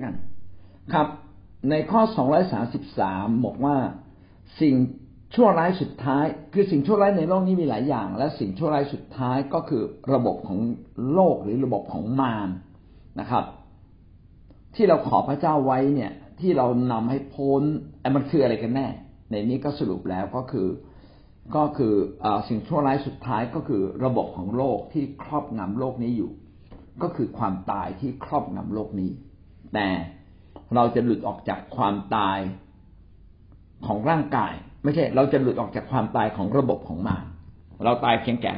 กันครับ ในข้อ 233 บอกว่าสิ่งชั่วร้ายสุดท้าย คือสิ่งชั่วร้ายในโลกนี้มีหลายอย่าง และสิ่งชั่วร้ายสุดท้ายก็คือระบบของโลกหรือระบบของมารนะครับ ที่เราขอพระเจ้าไว้เนี่ย ที่เรานำให้พ้นมันคืออะไรกันแน่ ในนี้ก็สรุปแล้วก็คือก็คืออสิ่งชั่วร้ายสุดท้ายก็คือระบบของโลกที่ครอบงำโลกนี้อยู่ ก็คือความตายที่ครอบงำโลกนี้ แต่เราจะหลุดออกจากความตายของร่างกาย ไม่ใช่ เราจะหลุดออกจากความตายของระบบของมารเราตายเพียงแก่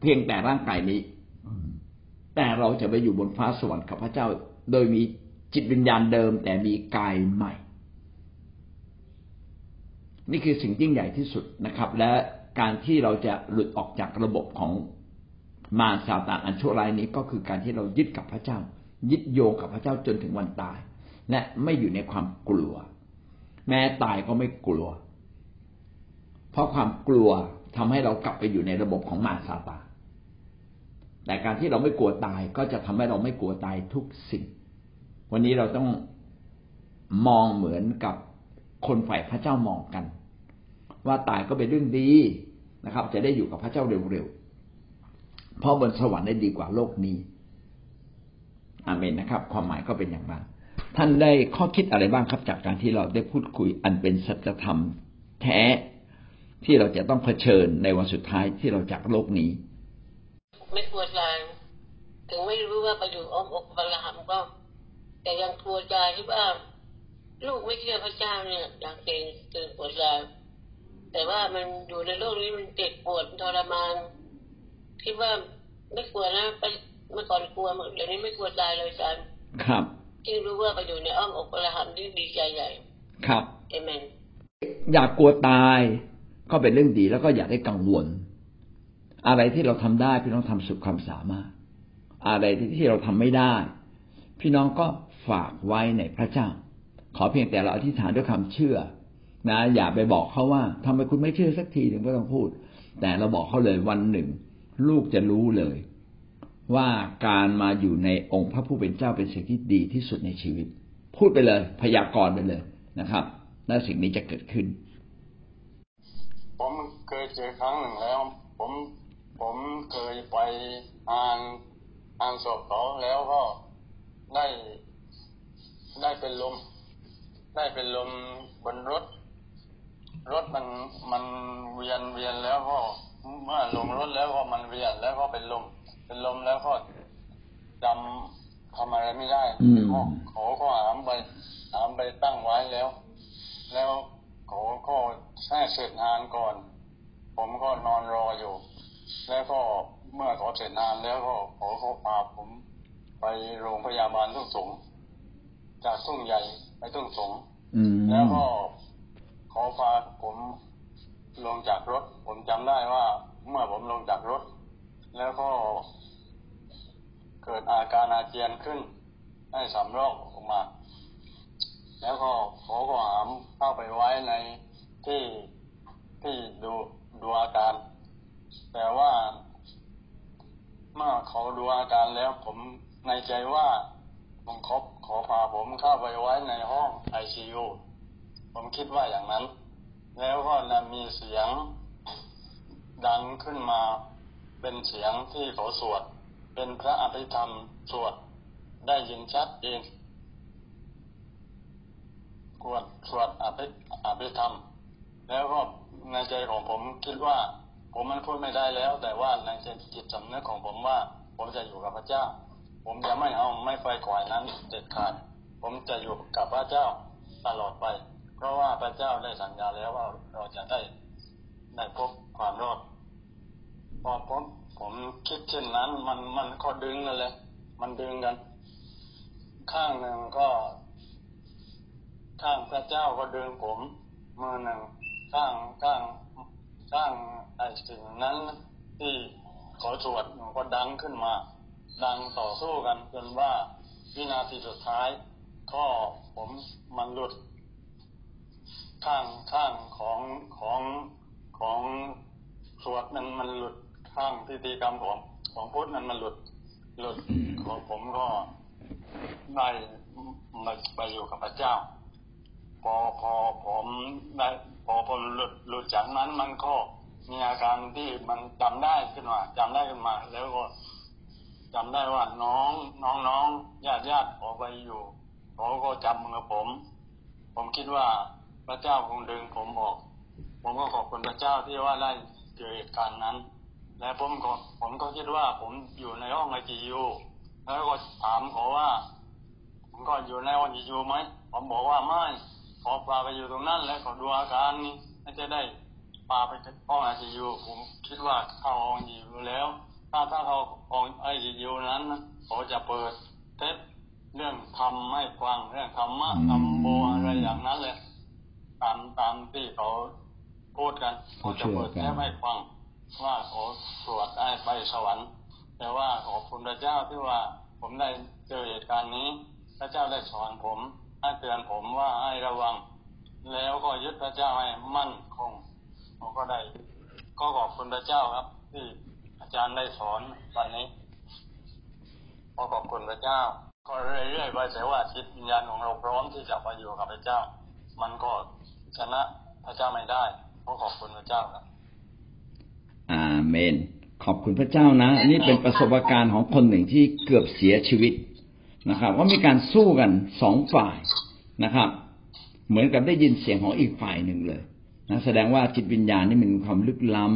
เพียงแต่ร่างกายนี้ แต่เราจะไปอยู่บนฟ้าสวรรค์กับพระเจ้า โดยมีจิตวิญญาณเดิม แต่มีกายใหม่ นี่คือสิ่งยิ่งใหญ่ที่สุดนะครับ และการที่เราจะหลุดออกจากระบบของมารซาตานอันชั่วร้ายนี้ก็คือการที่เรายึดกับพระเจ้า ยึดโยงกับพระเจ้าจนถึงวันตาย และไม่อยู่ในความกลัว แม้ตายก็ไม่กลัว เพราะความกลัวทำให้เรากลับไปอยู่ในระบบของมารซาตานแต่การที่เราไม่กลัวตายก็จะทำให้เราไม่กลัวตายทุกสิ่ง วันนี้เราต้องมองเหมือนกับคนฝ่ายพระเจ้ามองกัน ว่าตายก็เป็นเรื่องดีนะครับ จะได้อยู่กับพระเจ้าเร็วๆเพราะบนสวรรค์ได้ดีกว่าโลกนี้ อาเมนนะครับ ความหมายก็เป็นอย่างนั้นท่านได้ข้อคิดอะไรบ้างครับ จากการที่เราได้พูดคุยอันเป็นสัจธรรมแท้ที่เราจะต้องเผชิญในวันสุดท้ายที่เราจากโลกนี้ ไม่ปวดแรงถึงไม่รู้ว่าไปอยู่อ้อมอกบาลามก็ แต่ยังกลัวใจที่ว่าลูกไม่เชื่อพระเจ้าเนี่ยอย่างเก่งเกินปวดแรงแต่ว่ามันอยู่ในโลกนี้มันเจ็บปวดทรมานคิดว่าไม่กลัวนะไป เมื่อก่อนกลัวเดี๋ยวนี้ไม่กลัวตายเลยจันครับที่รู้ว่าไปอยู่ในอ้อมอกพระหัมที่ดีใจใหญ่ ครับเอเมนอยากกลัวตายก็เป็นเรื่องดีแล้วก็อย่าได้กังวล อะไรที่เราทำได้พี่น้องทำสุดความสามารถ อะไรที่เราทำไม่ได้ พี่น้องก็ฝากไว้ในพระเจ้า ขอเพียงแต่เราอธิษฐานด้วยความเชื่อ นะ อย่าไปบอกเขาว่าทำไมคุณไม่เชื่อสักทีหนึ่งไม่ต้องพูด แต่เราบอกเขาเลยวันหนึ่ง ลูกจะรู้เลย ว่าการมาอยู่ในองค์พระผู้เป็นเจ้าเป็นสิ่งที่ดีที่สุดในชีวิต พูดไปเลย พยากรณ์ไปเลยนะครับและสิ่งนี้จะเกิดขึ้น ผมเคยเจอครั้งหนึ่งแล้ว ผมผมเคยไปอ่านอ่านศพเขาแล้วก็ได้ได้เป็นลม ได้เป็นลมบนรถ รถมันมันเวียนเวียนแล้วก็เมื่อลงรถแล้วก็มันเวียนแล้วก็เป็นลม เป็นลมแล้วก็จำทำอะไรไม่ได้ก็ขอก็หามไปหามไปตั้งไว้แล้ว แล้วขอก็แท้เสร็จงานก่อน ผมก็นอนรออยู่ แล้วก็เมื่อขอเสร็จงานแล้วก็ขอเขาพาผมไปโรงพยาบาลทุ่งสงจากทุ่งใหญ่ไปทุ่งสงแล้วก็ขอพาผมลงจากรถ ผมจำได้ว่า เมื่อผมลงจากรถ แล้วก็เกิดอาการอาเจียนขึ้นให้สำรอกออกมา แล้วก็ขอก็หามเข้าไปไว้ในที่ที่ดูดูอาการ แต่ว่าเมื่อเขาดูอาการแล้วผมในใจว่าผมขอขอพาผมเข้าไปไว้ในห้องไอซียูผมคิดว่าอย่างนั้น แล้วก็นะมีเสียงดังขึ้นมา เป็นเสียงที่เขาสวด เป็นพระอภิธรรมสวด ได้ยินชัดเองกวดสวดอภิอภิธรรม แล้วก็ในใจของผมคิดว่า ผมมันพูดไม่ได้แล้ว แต่ว่าในใจจิตสำนึกของผมว่า ผมจะอยู่กับพระเจ้า ผมจะไม่เอาไม่ไปก่อยนั้นเด็ดขาด ผมจะอยู่กับพระเจ้าตลอดไป เพราะว่าพระเจ้าได้สัญญาแล้วว่าเราจะได้ได้พบความรอด พอผมผมคิดเช่นนั้น มันมันก็ดึงกันเลย มันดึงกัน ข้างหนึ่งก็ ข้างพระเจ้าก็ดึงผมมือหนึ่งข้างข้างข้างไอ้สิ่งนั้นที่ขอสวดก็ดังขึ้นมา ดังต่อสู้กันจนว่าวินาทีสุดท้าย ก็ผมมันหลุด ข้างข้างของของของสวดมันมันหลุด ข้างพิธีกรรมของของพุทธนั้นมันหลุดหลุดของผมก็ได้มาไปอยู่กับพระเจ้า พอพอผมได้พอผมหลุดหลุดจากนั้นมันก็มีอาการที่มันจำได้ขึ้นมาจำได้ขึ้นมา แล้วก็จำได้ว่าน้องน้องน้องญาติญาติขอไปอยู่เขาก็จับมือผม ผมคิดว่าพระเจ้าคงดึงผมออก ผมก็ขอบคุณพระเจ้าที่ว่าได้เจอเหตุการณ์นั้น และผมก็ผมก็คิดว่าผมอยู่ในห้องไอจียูแล้วก็ถามเขาว่า ผมก็อยู่ในห้องไอจียูไหมผมบอกว่าไม่ขอพาไปอยู่ตรงนั้น แล้วขอดูอาการนี้จะได้พาไปห้องไอจียูผมคิดว่าเข้าห้องไอจียูแล้ว ถ้าถ้าเขาห้องไอจียูนั้นเขาจะเปิดเทปเรื่องทำให้ฟังเรื่องธรรมะธรรมโมอะไรอย่างนั้นเลยตามตามที่เขาพูดกันเขาจะเปิดแค่ให้ฟัง ว่าขาสวดได้ไปสวรรค์ แต่ว่าขอบคุณพระเจ้าที่ว่าผมได้เจอเหตุการณ์นี้ พระเจ้าได้สอนผมให้เตือนผมว่าให้ระวัง แล้วก็ยึดพระเจ้าให้มั่นคงผมก็ได้ ก็ขอบคุณพระเจ้าครับ ที่อาจารย์ได้สอนวันนี้ขอขอบคุณพระเจ้า ก็เรื่อยๆไปแต่ว่าจิตวิญญาณของเราพร้อมที่จะไปอยู่กับพระเจ้า มันก็ชนะพระเจ้าไม่ได้ขอขอบคุณพระเจ้าครับ อาเมน ขอบคุณพระเจ้านะอันนี้เป็นประสบการณ์ของคนหนึ่งที่เกือบเสียชีวิตนะครับ ว่ามีการสู้กันสองฝ่ายนะครับ เหมือนกับได้ยินเสียงของอีกฝ่ายหนึ่งเลยนะแสดงว่าจิตวิญญาณนี่มันมีความลึกล้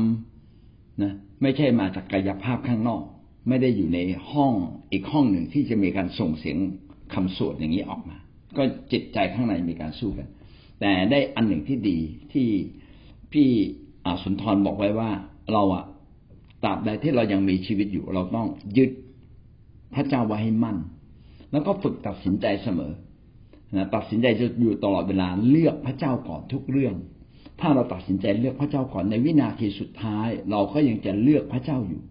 ำนะไม่ใช่มาจากกายภาพข้างนอก ไม่ได้อยู่ในห้องอีกห้องหนึ่งที่จะมีการส่งเสียงคำสวดอย่างนี้ออกมา ก็จิตใจข้างในมีการสู้กัน แต่ได้อันหนึ่งที่ดีที่พี่สุนทรบอกไว้ว่า เราอะตราบใดที่เรายังมีชีวิตอยู่ เราต้องยึดพระเจ้าไว้ให้มั่น แล้วก็ฝึกตัดสินใจเสมอนะตัดสินใจจะอยู่ตลอดเวลาเลือกพระเจ้าก่อนทุกเรื่อง ถ้าเราตัดสินใจเลือกพระเจ้าก่อนในวินาทีสุดท้าย เราก็ยังจะเลือกพระเจ้าอยู่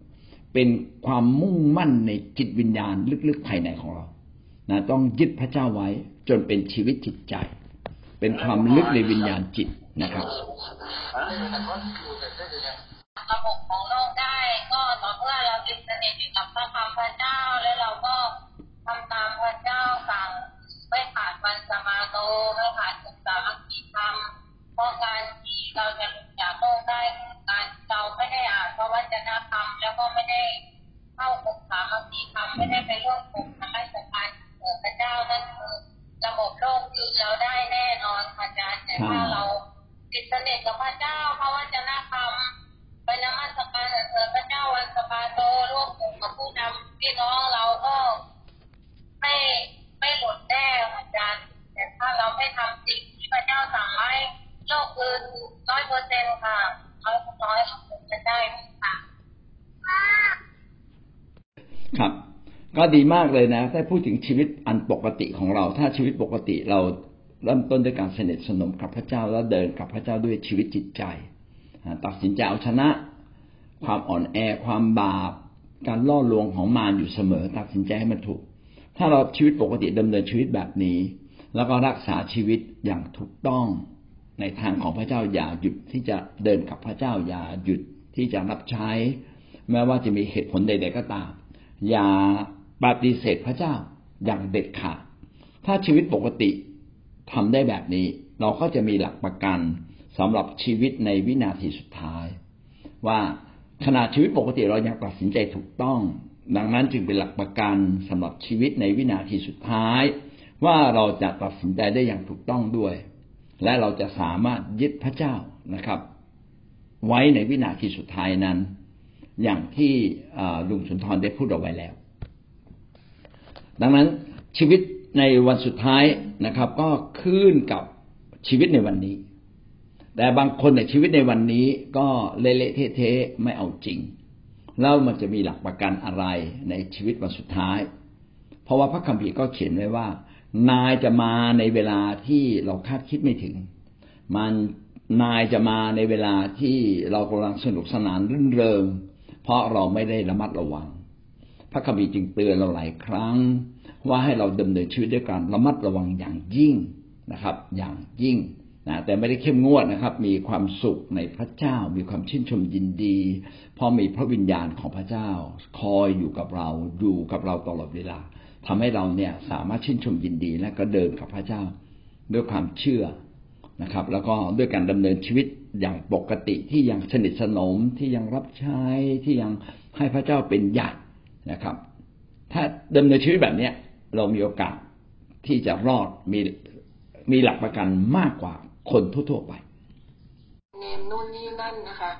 เป็นความมุ่งมั่นในจิตวิญญาณลึกๆภายในของเรานะต้องยึดพระเจ้าไว้จนเป็นชีวิตจิตใจ เป็นความลึกในวิญญาณจิตนะครับ ระบบของโลกได้ก็ต่อเมื่อเราติดสนิทอยู่กับพระคำพระเจ้าแล้วเราก็ ก็ดีมากเลยนะถ้าพูดถึงชีวิตอันปกติของเรา ถ้าชีวิตปกติเราเริ่มต้นด้วยการสนิทสนมกับพระเจ้าแล้วเดินกับพระเจ้าด้วยชีวิตจิตใจ ตัดสินใจเอาชนะ ความอ่อนแอความบาป การล่อลวงของมารอยู่เสมอ ตัดสินใจให้มันถูก ถ้าเราชีวิตปกติดำเนินชีวิตแบบนี้ แล้วก็รักษาชีวิตอย่างถูกต้องในทางของพระเจ้าอย่าหยุดที่จะเดินกับพระเจ้าอย่าหยุดที่จะรับใช้ แม้ว่าจะมีเหตุผลใด ๆ ก็ตาม อย่า ปฏิเสธพระเจ้าอย่างเด็ดขาด ถ้าชีวิตปกติทำได้แบบนี้ เราก็จะมีหลักประกันสำหรับชีวิตในวินาทีสุดท้าย ว่าขณะชีวิตปกติเรายังตัดสินใจถูกต้อง ดังนั้นจึงเป็นหลักประกันสำหรับชีวิตในวินาทีสุดท้าย ว่าเราจะตัดสินใจได้อย่างถูกต้องด้วย และเราจะสามารถยึดพระเจ้านะครับ ไว้ในวินาทีสุดท้ายนั้น อย่างที่ลุงสุนทรได้พูดเอาไว้แล้ว ดังนั้นชีวิตในวันสุดท้ายนะครับ ก็ขึ้นกับชีวิตในวันนี้ แต่บางคนในชีวิตในวันนี้ก็เละเทะไม่เอาจริง แล้วมันจะมีหลักประกันอะไรในชีวิตวันสุดท้าย เพราะว่าพระคัมภีร์ก็เขียนไว้ว่า นายจะมาในเวลาที่เราคาดคิดไม่ถึง มันนายจะมาในเวลาที่เรากำลังสนุกสนานรื่นเริง เพราะเราไม่ได้ระมัดระวัง ระคัมภีร์จึงเตือนเราหลายครั้ง ว่าให้เราดำเนินชีวิตด้วยการระมัดระวังอย่างยิ่งนะครับ อย่างยิ่งนะแต่ไม่ได้เข้มงวดนะครับ มีความสุขในพระเจ้า มีความชื่นชมยินดีเพราะมีพระวิญญาณของพระเจ้า คอยอยู่กับเราอยู่กับเราตลอดเวลาทำให้เราเนี่ยสามารถชื่นชมยินดีและก็เดินกับพระเจ้า ด้วยความเชื่อนะครับ แล้วก็ด้วยการดำเนินชีวิตอย่างปกติที่ยังสนิทสนมที่ยังรับใช้ที่ยังให้พระเจ้าเป็นใหญ่ นะครับ ถ้าดำเนินชีวิตแบบเนี้ย เรามีโอกาสที่จะรอดมีมีหลักประกันมากกว่าคนทั่วๆไป เนมนู่นนี่นั่นนะคะ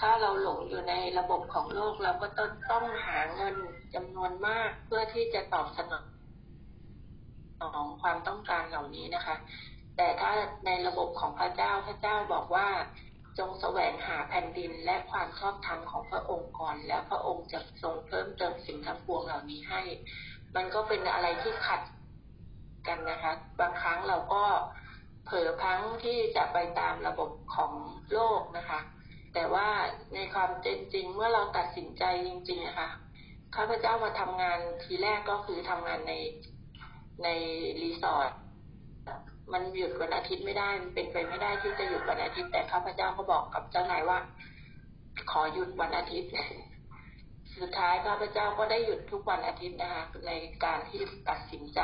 ถ้าเราหลงอยู่ในระบบของโลกเราก็ต้องต้องหาเงินจำนวนมากเพื่อที่จะตอบสนองของความต้องการเหล่านี้นะคะ แต่ถ้าในระบบของพระเจ้าพระเจ้าบอกว่า จงแสวงหาแผ่นดินและความชอบธรรมของพระองค์ก่อน แล้วพระองค์จะทรงเพิ่มเติมสิ่งทั้งปวงเหล่านี้ให้ มันก็เป็นอะไรที่ขัดกันนะคะ บางครั้งเราก็เผลอพังที่จะไปตามระบบของโลกนะคะ แต่ว่าในความเป็นจริงเมื่อเราตัดสินใจจริงๆนะคะข้าพเจ้ามาทำงานทีแรกก็คือทำงานในในรีสอร์ท มันหยุดวันอาทิตย์ไม่ได้มันเป็นไปไม่ได้ที่จะหยุดวันอาทิตย์แต่ข้าพเจ้าก็บอกกับเจ้านายว่า ขอหยุดวันอาทิตย์สุดท้ายข้าพเจ้าก็ได้หยุดทุกวันอาทิตย์นะคะในการที่ตัดสินใจ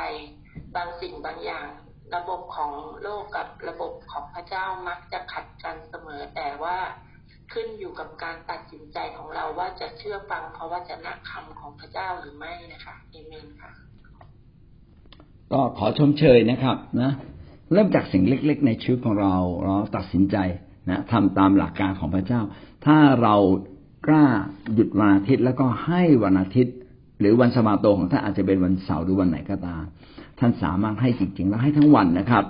บางสิ่งบางอย่าง ระบบของโลกกับระบบของพระเจ้ามักจะขัดกันเสมอ แต่ว่าขึ้นอยู่กับการตัดสินใจของเราว่าจะเชื่อฟังเพราะว่าจะนักคำของพระเจ้าหรือไม่นะคะเอเมนค่ะ ก็ขอชมเชยนะครับนะ เริ่มจากสิ่งเล็ก ๆ ในชีวิตของเรา เราตัดสินใจนะทำตามหลักการของพระเจ้า ถ้าเรากล้าหยุดวันอาทิตย์แล้วก็ให้วันอาทิตย์ หรือวันสมาโตของท่านอาจจะเป็นวันเสาร์หรือวันไหนก็ตามท่านสามารถให้จริงๆแล้วให้ทั้งวันนะครับ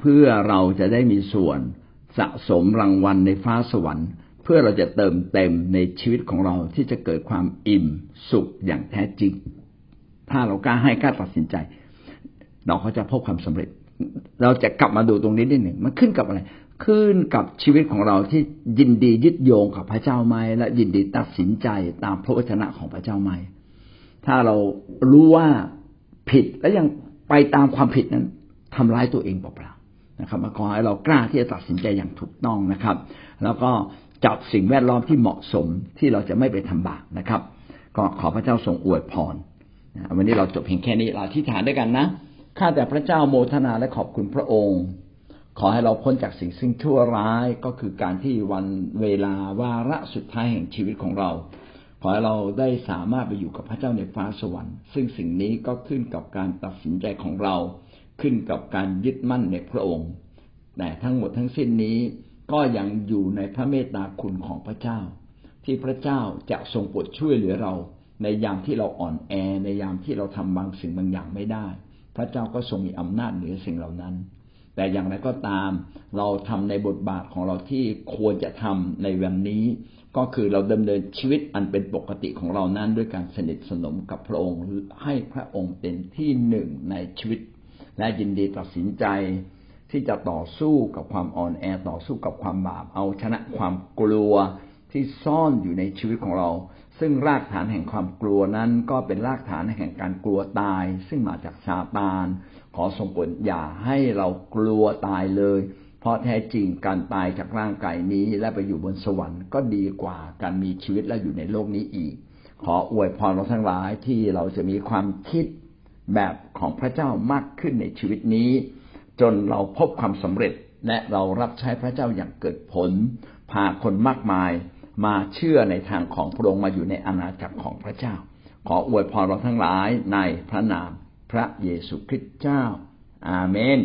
เพื่อเราจะได้มีส่วนสะสมรางวัลในฟ้าสวรรค์ เพื่อเราจะเติมเต็มในชีวิตของเราที่จะเกิดความอิ่มสุขอย่างแท้จริง ถ้าเรากล้าให้กล้าตัดสินใจ เราก็จะพบความสำเร็จ เราจะกลับมาดูตรงนี้นิดหนึ่งมันขึ้นกับอะไร ขึ้นกับชีวิตของเราที่ยินดียึดโยงกับพระเจ้าไหมและยินดีตัดสินใจตามพระวจนะของพระเจ้าไหมถ้าเรารู้ว่าผิดแล้วยังไปตามความผิดนั้นทำร้ายตัวเองเปล่าๆนะครับมาขอให้เรากล้าที่จะตัดสินใจอย่างถูกต้องนะครับ แล้วก็จับสิ่งแวดล้อมที่เหมาะสมที่เราจะไม่ไปทำบาปนะครับ ก็ขอพระเจ้าทรงอวยพรวันนี้เราจบเพียงแค่นี้เราที่ฐานด้วยกันนะ ข้าแต่พระเจ้าโมทนาและขอบคุณพระองค์ ขอให้เราพ้นจากสิ่งซึ่งชั่วร้ายก็คือการที่วันเวลาวาระสุดท้ายแห่งชีวิตของเรา ขอให้เราได้สามารถไปอยู่กับพระเจ้าในฟ้าสวรรค์ ซึ่งสิ่งนี้ก็ขึ้นกับการตัดสินใจของเรา ขึ้นกับการยึดมั่นในพระองค์ แต่ทั้งหมดทั้งสิ้นนี้ก็ยังอยู่ในพระเมตตาคุณของพระเจ้า ที่พระเจ้าจะทรงโปรดช่วยเหลือเรา ในยามที่เราอ่อนแอในยามที่เราทำบางสิ่งบางอย่างไม่ได้ พระเจ้าก็ทรงมีอำนาจเหนือสิ่งเหล่านั้น แต่อย่างไรก็ตามเราทำในบทบาทของเราที่ควรจะทำในวันนี้ ก็คือเราดำเนินชีวิตอันเป็นปกติของเรานั้น ด้วยการสนิทสนมกับพระองค์ให้พระองค์เป็นที่หนึ่งในชีวิต และยินดีตัดสินใจที่จะต่อสู้กับความอ่อนแอต่อสู้กับความบาปเอาชนะความกลัวที่ซ่อนอยู่ในชีวิตของเรา ซึ่งรากฐานแห่งความกลัวนั้นก็เป็นรากฐานแห่งการกลัวตาย ซึ่งมาจากซาตาน ขอทรงโปรดอย่าให้เรากลัวตายเลย เพราะแท้จริงการตายจากร่างกายนี้และไปอยู่บนสวรรค์ก็ดีกว่าการมีชีวิตและอยู่ในโลกนี้อีก ขออวยพรเราทั้งหลายที่เราจะมีความคิดแบบของพระเจ้ามากขึ้นในชีวิตนี้ จนเราพบความสำเร็จและเรารับใช้พระเจ้าอย่างเกิดผลพาคนมากมาย มาเชื่อในทางของพระองค์มาอยู่ในอาณาจักรของพระเจ้า ขออวยพรเราทั้งหลายในพระนามพระเยซูคริสต์เจ้า อาเมน